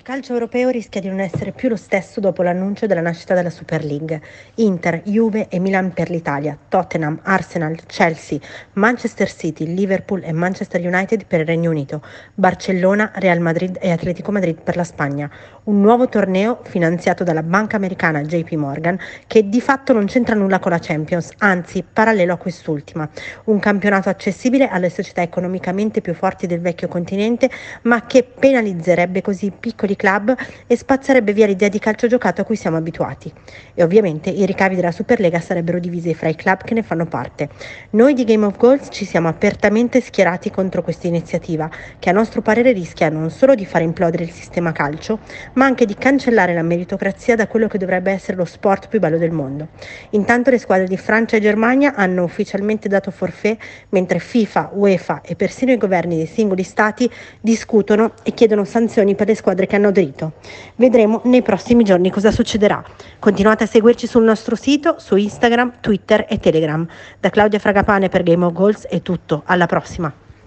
Il calcio europeo rischia di non essere più lo stesso dopo l'annuncio della nascita della Super League. Inter, Juve e Milan per l'Italia, Tottenham, Arsenal, Chelsea, Manchester City, Liverpool e Manchester United per il Regno Unito, Barcellona, Real Madrid e Atletico Madrid per la Spagna. Un nuovo torneo finanziato dalla banca americana JP Morgan che di fatto non c'entra nulla con la Champions, anzi parallelo a quest'ultima. Un campionato accessibile alle società economicamente più forti del vecchio continente ma che penalizzerebbe così piccoli piccoli club e spazzerebbe via l'idea di calcio giocato a cui siamo abituati. E ovviamente i ricavi della Superlega sarebbero divisi fra i club che ne fanno parte. Noi di Game of Goals ci siamo apertamente schierati contro questa iniziativa, che a nostro parere rischia non solo di far implodere il sistema calcio, ma anche di cancellare la meritocrazia da quello che dovrebbe essere lo sport più bello del mondo. Intanto le squadre di Francia e Germania hanno ufficialmente dato forfait, mentre FIFA, UEFA e persino i governi dei singoli stati discutono e chiedono sanzioni per le squadre che hanno aderito. Vedremo nei prossimi giorni cosa succederà. Continuate a seguirci sul nostro sito, su Instagram, Twitter e Telegram. Da Claudia Fragapane per Game of Goals è tutto, alla prossima!